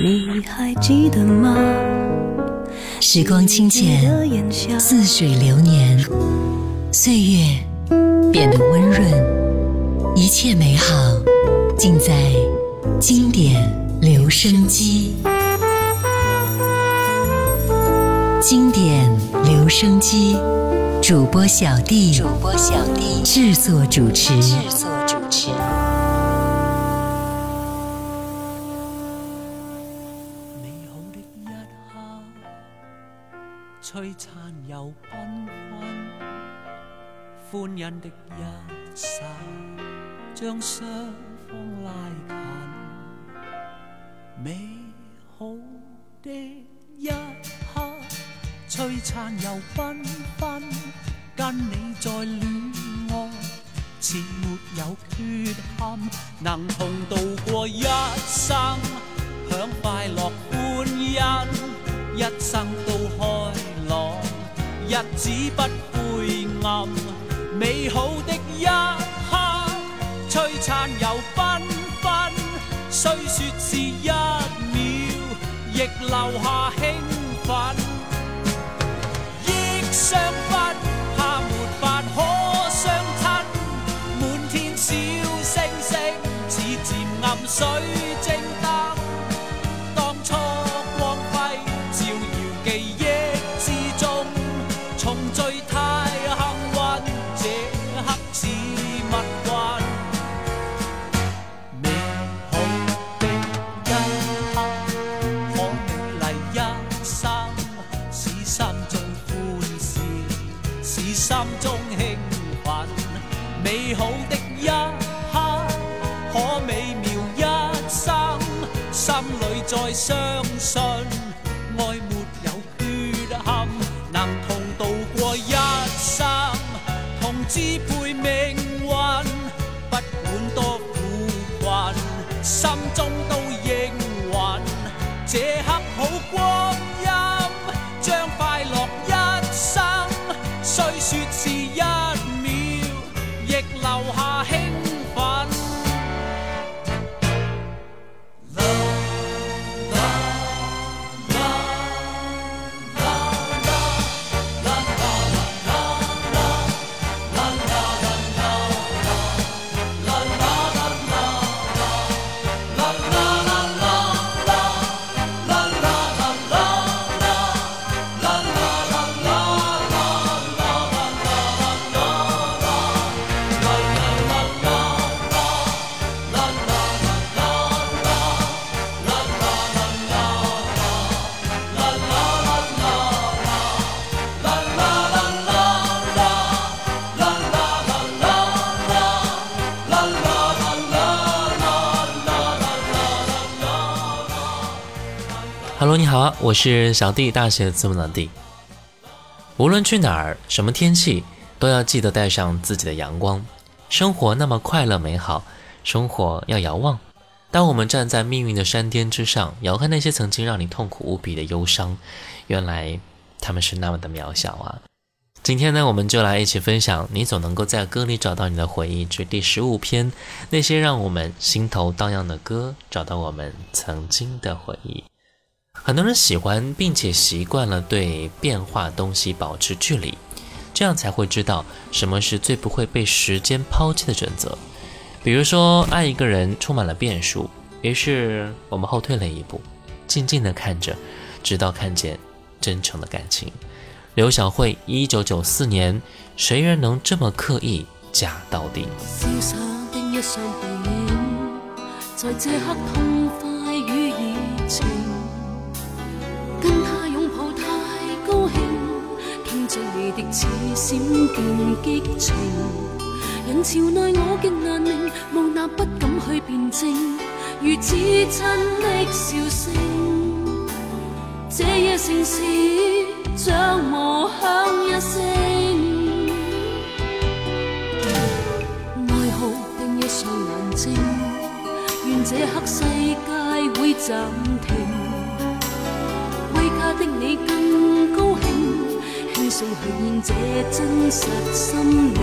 你还记得吗？时光清浅，似水流年，岁月变得温润，一切美好尽在经典留声机。经典留声机主播小弟，主播小弟制作主持，制作璨又缤纷，欢欣的一刹，将双方拉近。美好的一刻，璀璨又缤纷，跟你在恋爱，似没有缺陷，能同度过一生，享快乐欢欣。一生，日子不灰暗，美好的一刻，璀璨又缤纷。虽说是一秒，亦留下兴奋。忆相分，怕没法可相亲，满天小星星，似渐暗水晶。相信爱你好，我是小弟，大写字母的弟。无论去哪儿，什么天气，都要记得带上自己的阳光。生活那么快乐美好，生活要遥望。当我们站在命运的山巅之上，遥看那些曾经让你痛苦无比的忧伤，原来他们是那么的渺小啊！今天呢，我们就来一起分享《你总能够在歌里找到你的回忆》之第十五篇：那些让我们心头荡漾的歌，找到我们曾经的回忆。很多人喜欢并且习惯了对变化东西保持距离，这样才会知道什么是最不会被时间抛弃的准则。比如说，爱一个人充满了变数，于是我们后退了一步，静静地看着，直到看见真诚的感情。刘晓慧，一九九四年，谁人能这么刻意假到底？在这刻的似闪电激情，人潮内我极难明，无奈不敢去辩证，如至亲的笑声。这夜城市像无响一声，爱哭定一双眼睛，愿这刻世界会暂停，归家的你。送去现这真实心灵，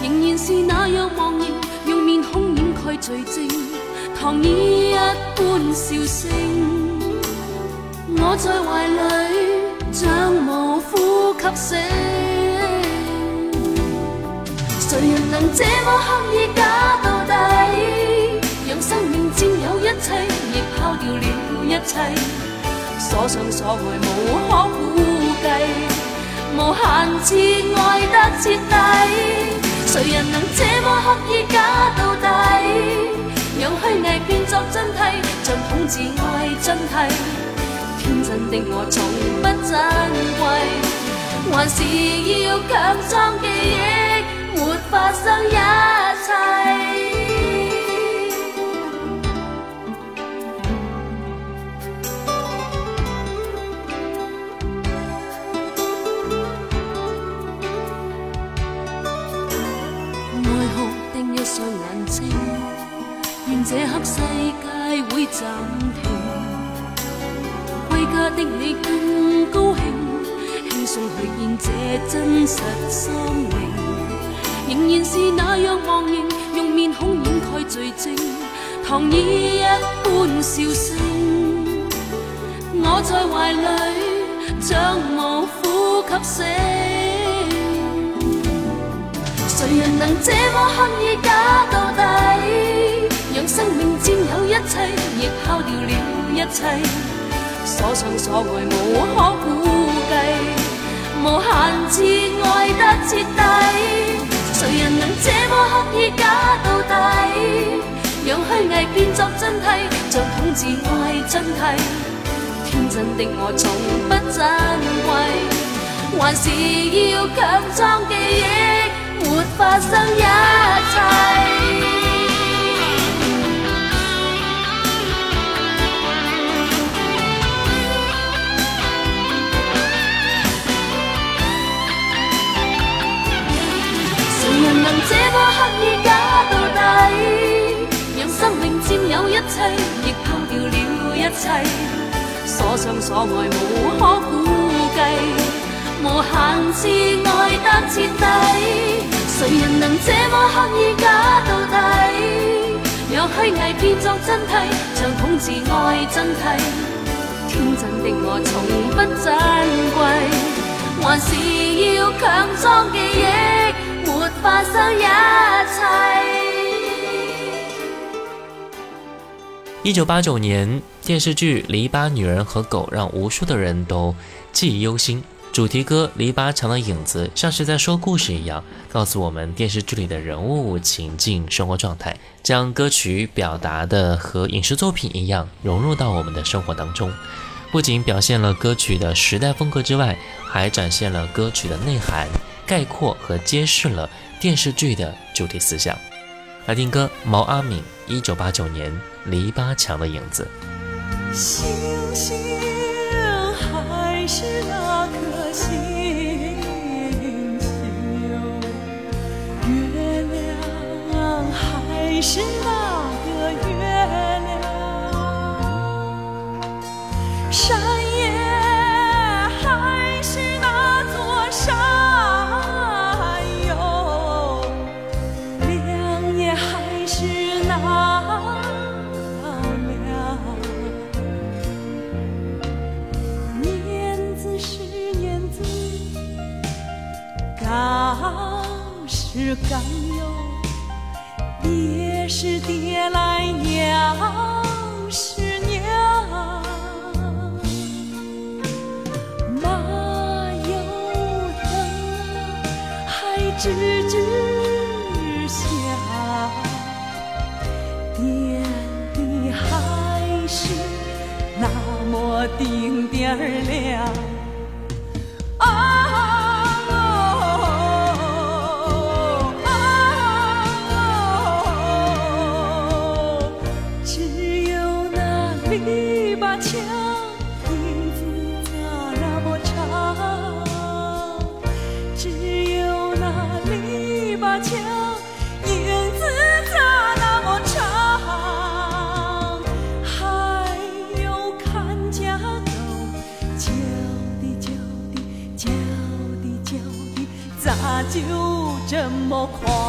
仍然是那样茫然，用面孔掩盖罪证，糖衣一般笑声，我在怀里像无呼吸声。谁人能这么刻意假到底，让生命占有一切，亦抛掉了一切，所想所爱无可估计，无限次爱得彻底。谁人能这么刻意假到底，让虚伪变作真谛，像统治爱真谛。天真的我从不珍贵，还是要强装记忆，没发生一切。世界会暂停，归家的你更高兴，轻松去见这真实心灵。仍然是那样茫然，用面孔掩盖罪证，糖衣一般笑声。我在怀里像无呼吸声，谁人能这么刻意假到底？让生命占有一切，亦抛掉了一切，所想所爱无可估计，无限次爱得彻底。谁人能这么刻意假到底？让虚伪变作真谛，像统治爱真谛。天真的我从不珍贵，还是要强装记忆，没发生一切。意假到底，让生命占有一切，亦抛掉了一切，所想所爱无可估计，无限次爱得彻底。谁人能这么刻意假到底，让虚伪变作真谛，像统治爱真谛。天真的我从不珍贵，还是要强装记忆。发生一切一九八九年，电视剧《篱笆女人和狗》让无数的人都记忆犹新。主题歌《篱笆墙的影子》像是在说故事一样，告诉我们电视剧里的人物、情境、生活状态，将歌曲表达的和影视作品一样融入到我们的生活当中。不仅表现了歌曲的时代风格之外，还展现了歌曲的内涵。概括和揭示了电视剧的主题思想。来听歌，毛阿敏，一九八九年《篱笆墙的影子》。星星还是那颗星星，月亮还是那是刚有，爹是爹来娘是娘，马有灯还吱吱响，点的还是那么丁点儿亮。这么狂。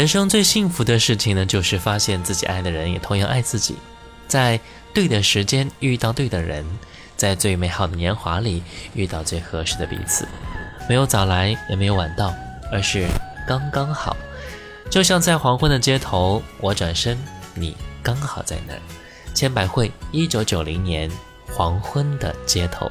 人生最幸福的事情呢，就是发现自己爱的人也同样爱自己，在对的时间遇到对的人，在最美好的年华里遇到最合适的彼此，没有早来也没有晚到，而是刚刚好。就像在黄昏的街头，我转身，你刚好在那儿。千百惠，一九九零年，黄昏的街头。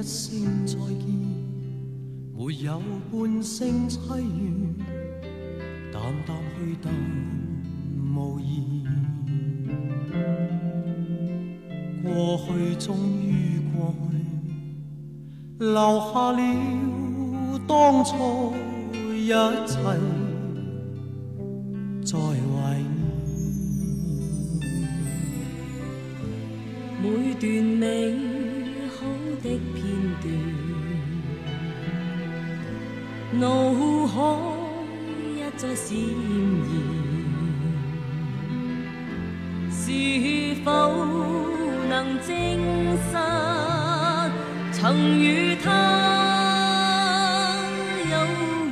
一声再见，没有半声凄怨，淡淡去，淡无言。过去终于过去，留下了当初一切，在怀念。每段美的片段，脑海一再闪现，是否能证实曾与他有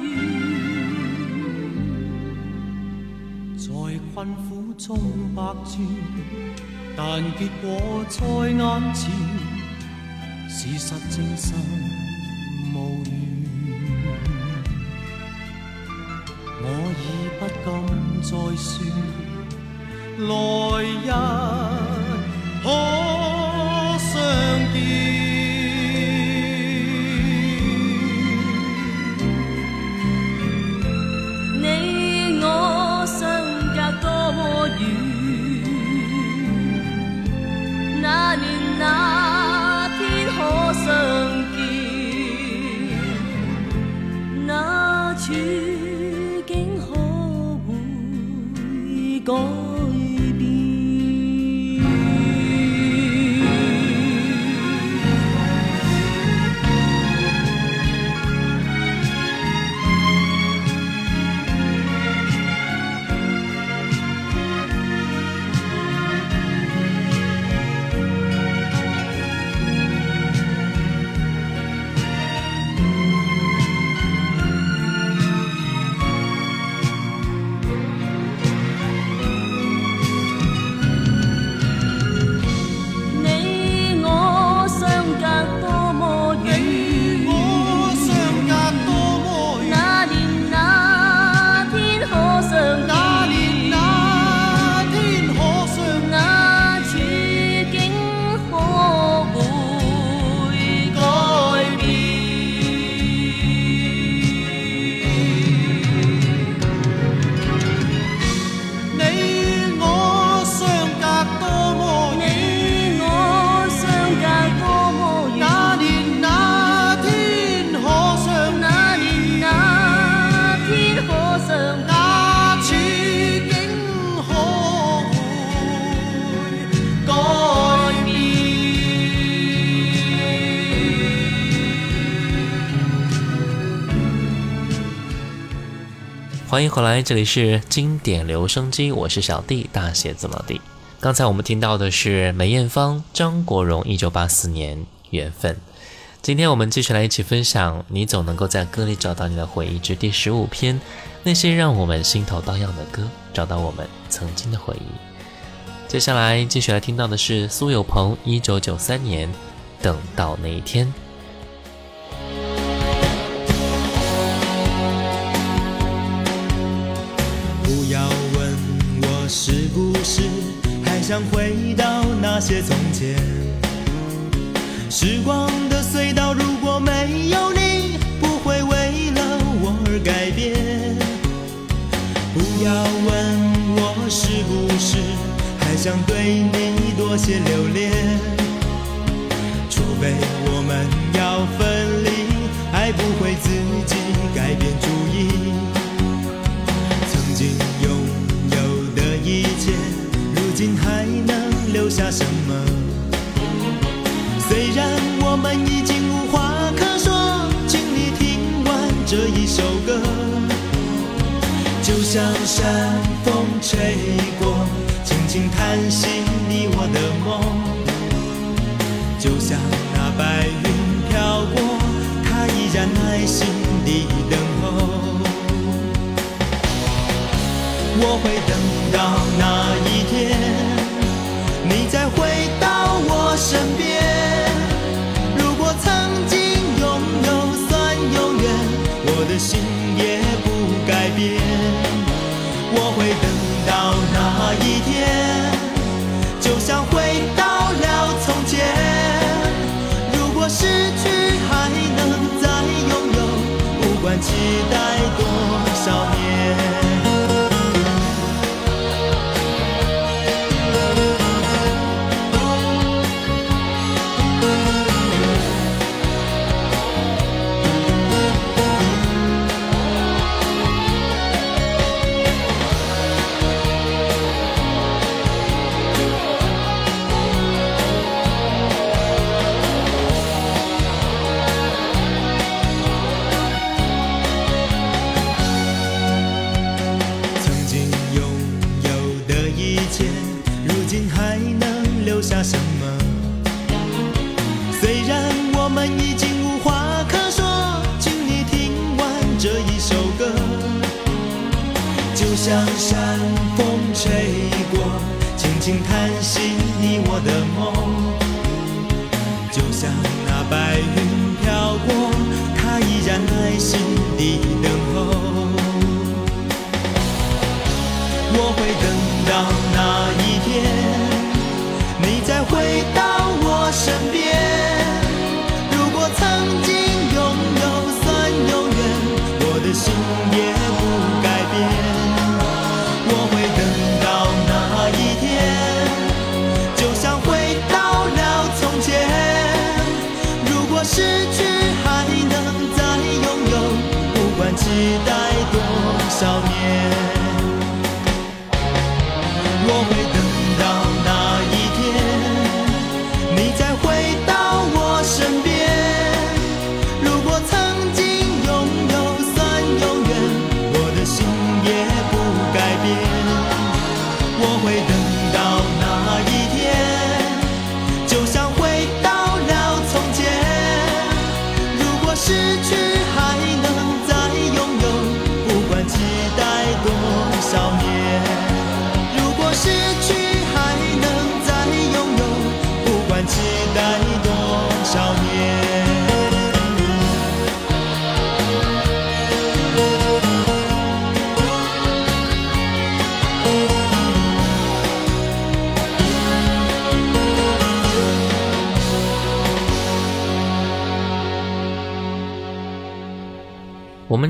缘？在困苦中百转，但结果在眼前，事实证实无缘。我已不敢再说，来日可欢迎回来，这里是经典留声机，我是小弟，大写字母 D。刚才我们听到的是梅艳芳、张国荣一九八四年《缘分》。今天我们继续来一起分享《你总能够在歌里找到你的回忆》之第十五篇，那些让我们心头荡漾的歌，找到我们曾经的回忆。接下来继续来听到的是苏有朋一九九三年《等到那一天》。是不是还想回到那些从前。时光的隧道如果没有你，不会为了我而改变。不要问我是不是还想对你多些留恋。除非我们要分离，爱不会自己改变主意。今还能留下什么？虽然我们已经无话可说，请你听完这一首歌，就像山风吹过，轻轻叹息你我的梦。就像那白云飘过，它依然耐心地等候。我会等到那一天，你再回到我身边。如果曾经拥有算永远，我的心也不改变。我会等到那一天，就像回到了从前。如果失去还能再拥有，不管期待多少年。就像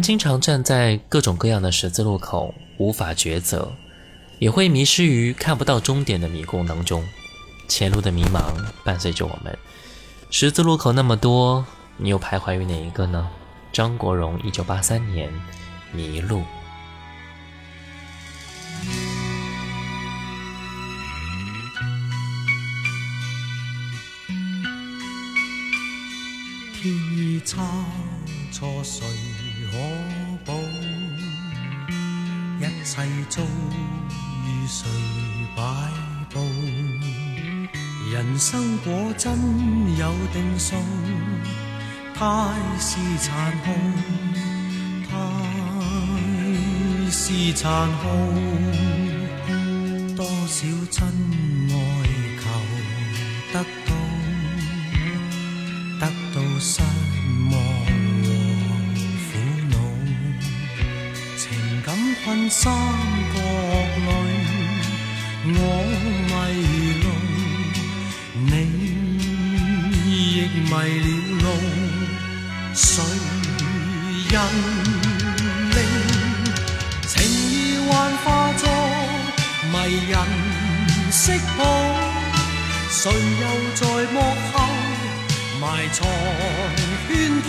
经常站在各种各样的十字路口，无法抉择，也会迷失于看不到终点的迷宫当中。前路的迷茫伴随着我们。十字路口那么多，你又徘徊于哪一个呢？张国荣，一九八三年，《迷路》。天意差错谁可保？一切遭遇谁摆布？人生果真有定数，太是残酷，太是残酷。多少真爱求得到？得到失困山角里，我迷路，你亦迷了路，谁人令情意幻化作迷人色谱？谁又在幕后？埋藏圈套，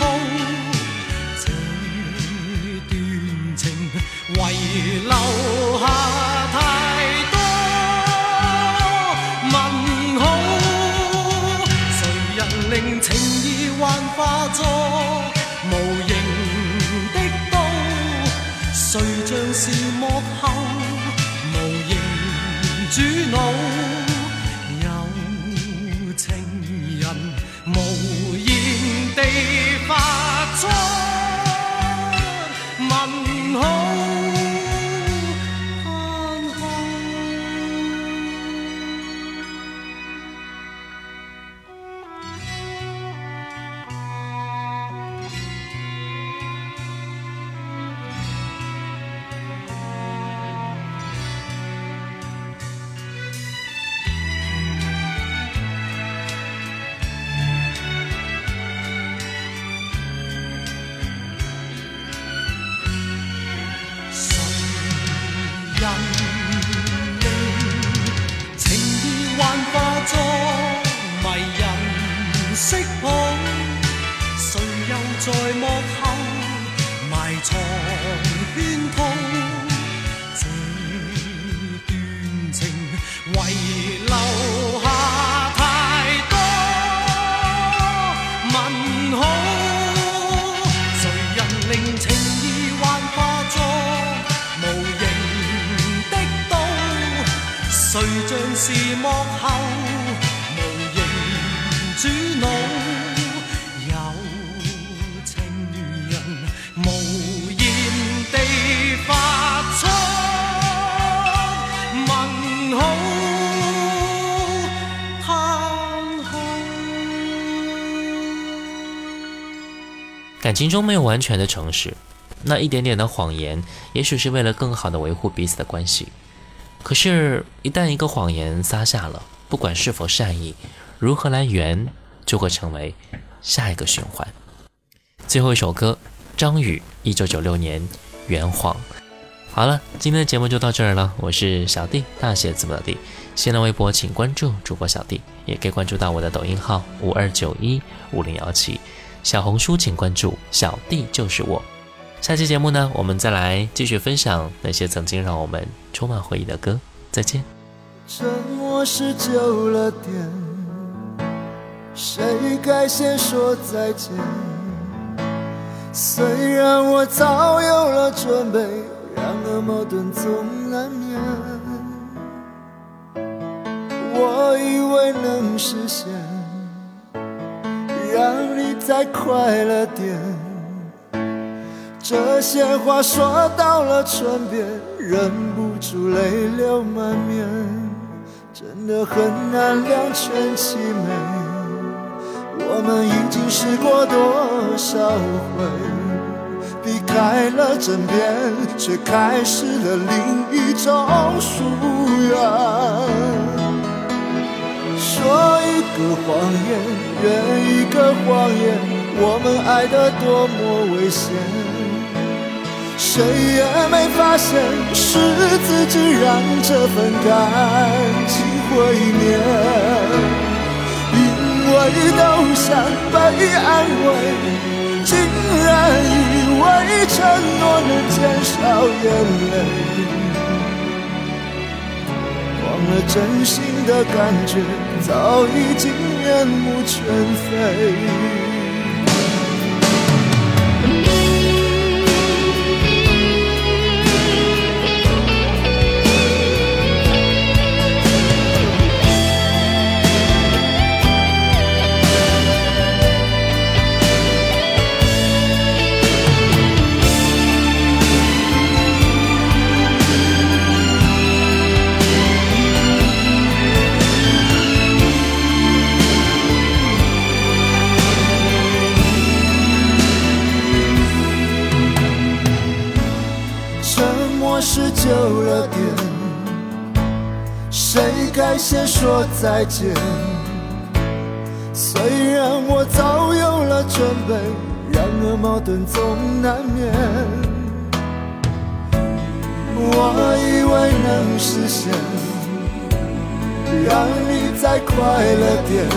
是幕后无形主脑？幕后无形主脑？有情人无言地发出问号叹号。感情中没有完全的诚实，那一点点的谎言，也许是为了更好的维护彼此的关系。可是，一旦一个谎言撒下了，不管是否善意，如何来圆，就会成为下一个循环。最后一首歌，张宇，一九九六年《圆谎》。好了，今天的节目就到这儿了。我是小弟，大写字母的弟。新浪微博请关注主播小弟，也可以关注到我的抖音号五二九一五零幺七。小红书请关注小弟就是我。下期节目呢，我们再来继续分享那些曾经让我们充满回忆的歌。再见。沉默是久了点，谁该先说再见？虽然我早有了准备，然而矛盾总难免。我以为能实现，让你再快乐点。这些话说到了唇边，忍不住泪流满面，真的很难两全其美。我们已经试过多少回，避开了枕边，却开始了另一种疏远。说一个谎言，圆一个谎言，我们爱得多么危险。谁也没发现，是自己让这份感情毁灭。因为都想被安慰，竟然以为承诺能减少眼泪。忘了真心的感觉，早已经面目全非。再见？虽然我早有了准备，然而矛盾总难免。我以为能实现，让你再快乐点。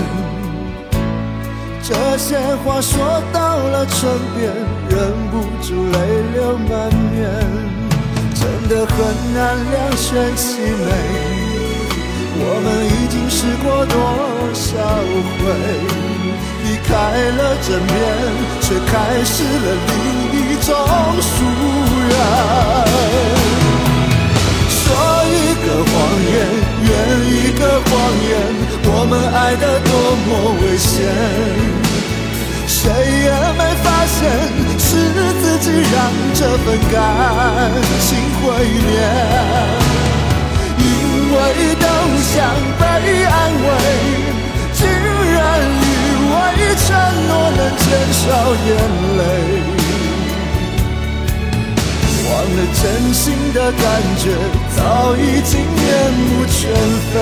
这些话说到了唇边，忍不住泪流满面。真的很难两全其美。我们已经试过多少回，避开了枕边，却开始了另一种疏远。说一个谎言，圆一个谎言，我们爱得多么危险。谁也没发现，是自己让这份感情毁灭。谁都想被安慰，竟然以为承诺能减少眼泪。忘了真心的感觉，早已经面目全非。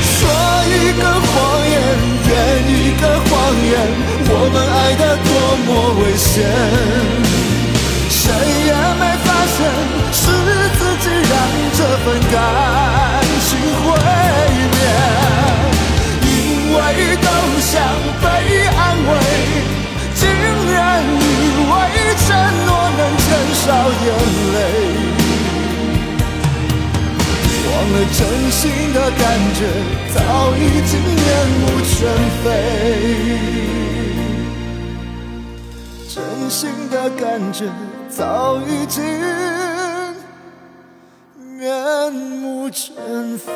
说一个谎言，圆一个谎言，我们爱得多么危险。谁我感情毁灭，因为都想被安慰，竟然以为承诺能减少眼泪，忘了真心的感觉早已经面目全非，真心的感觉早已经。满目尘飞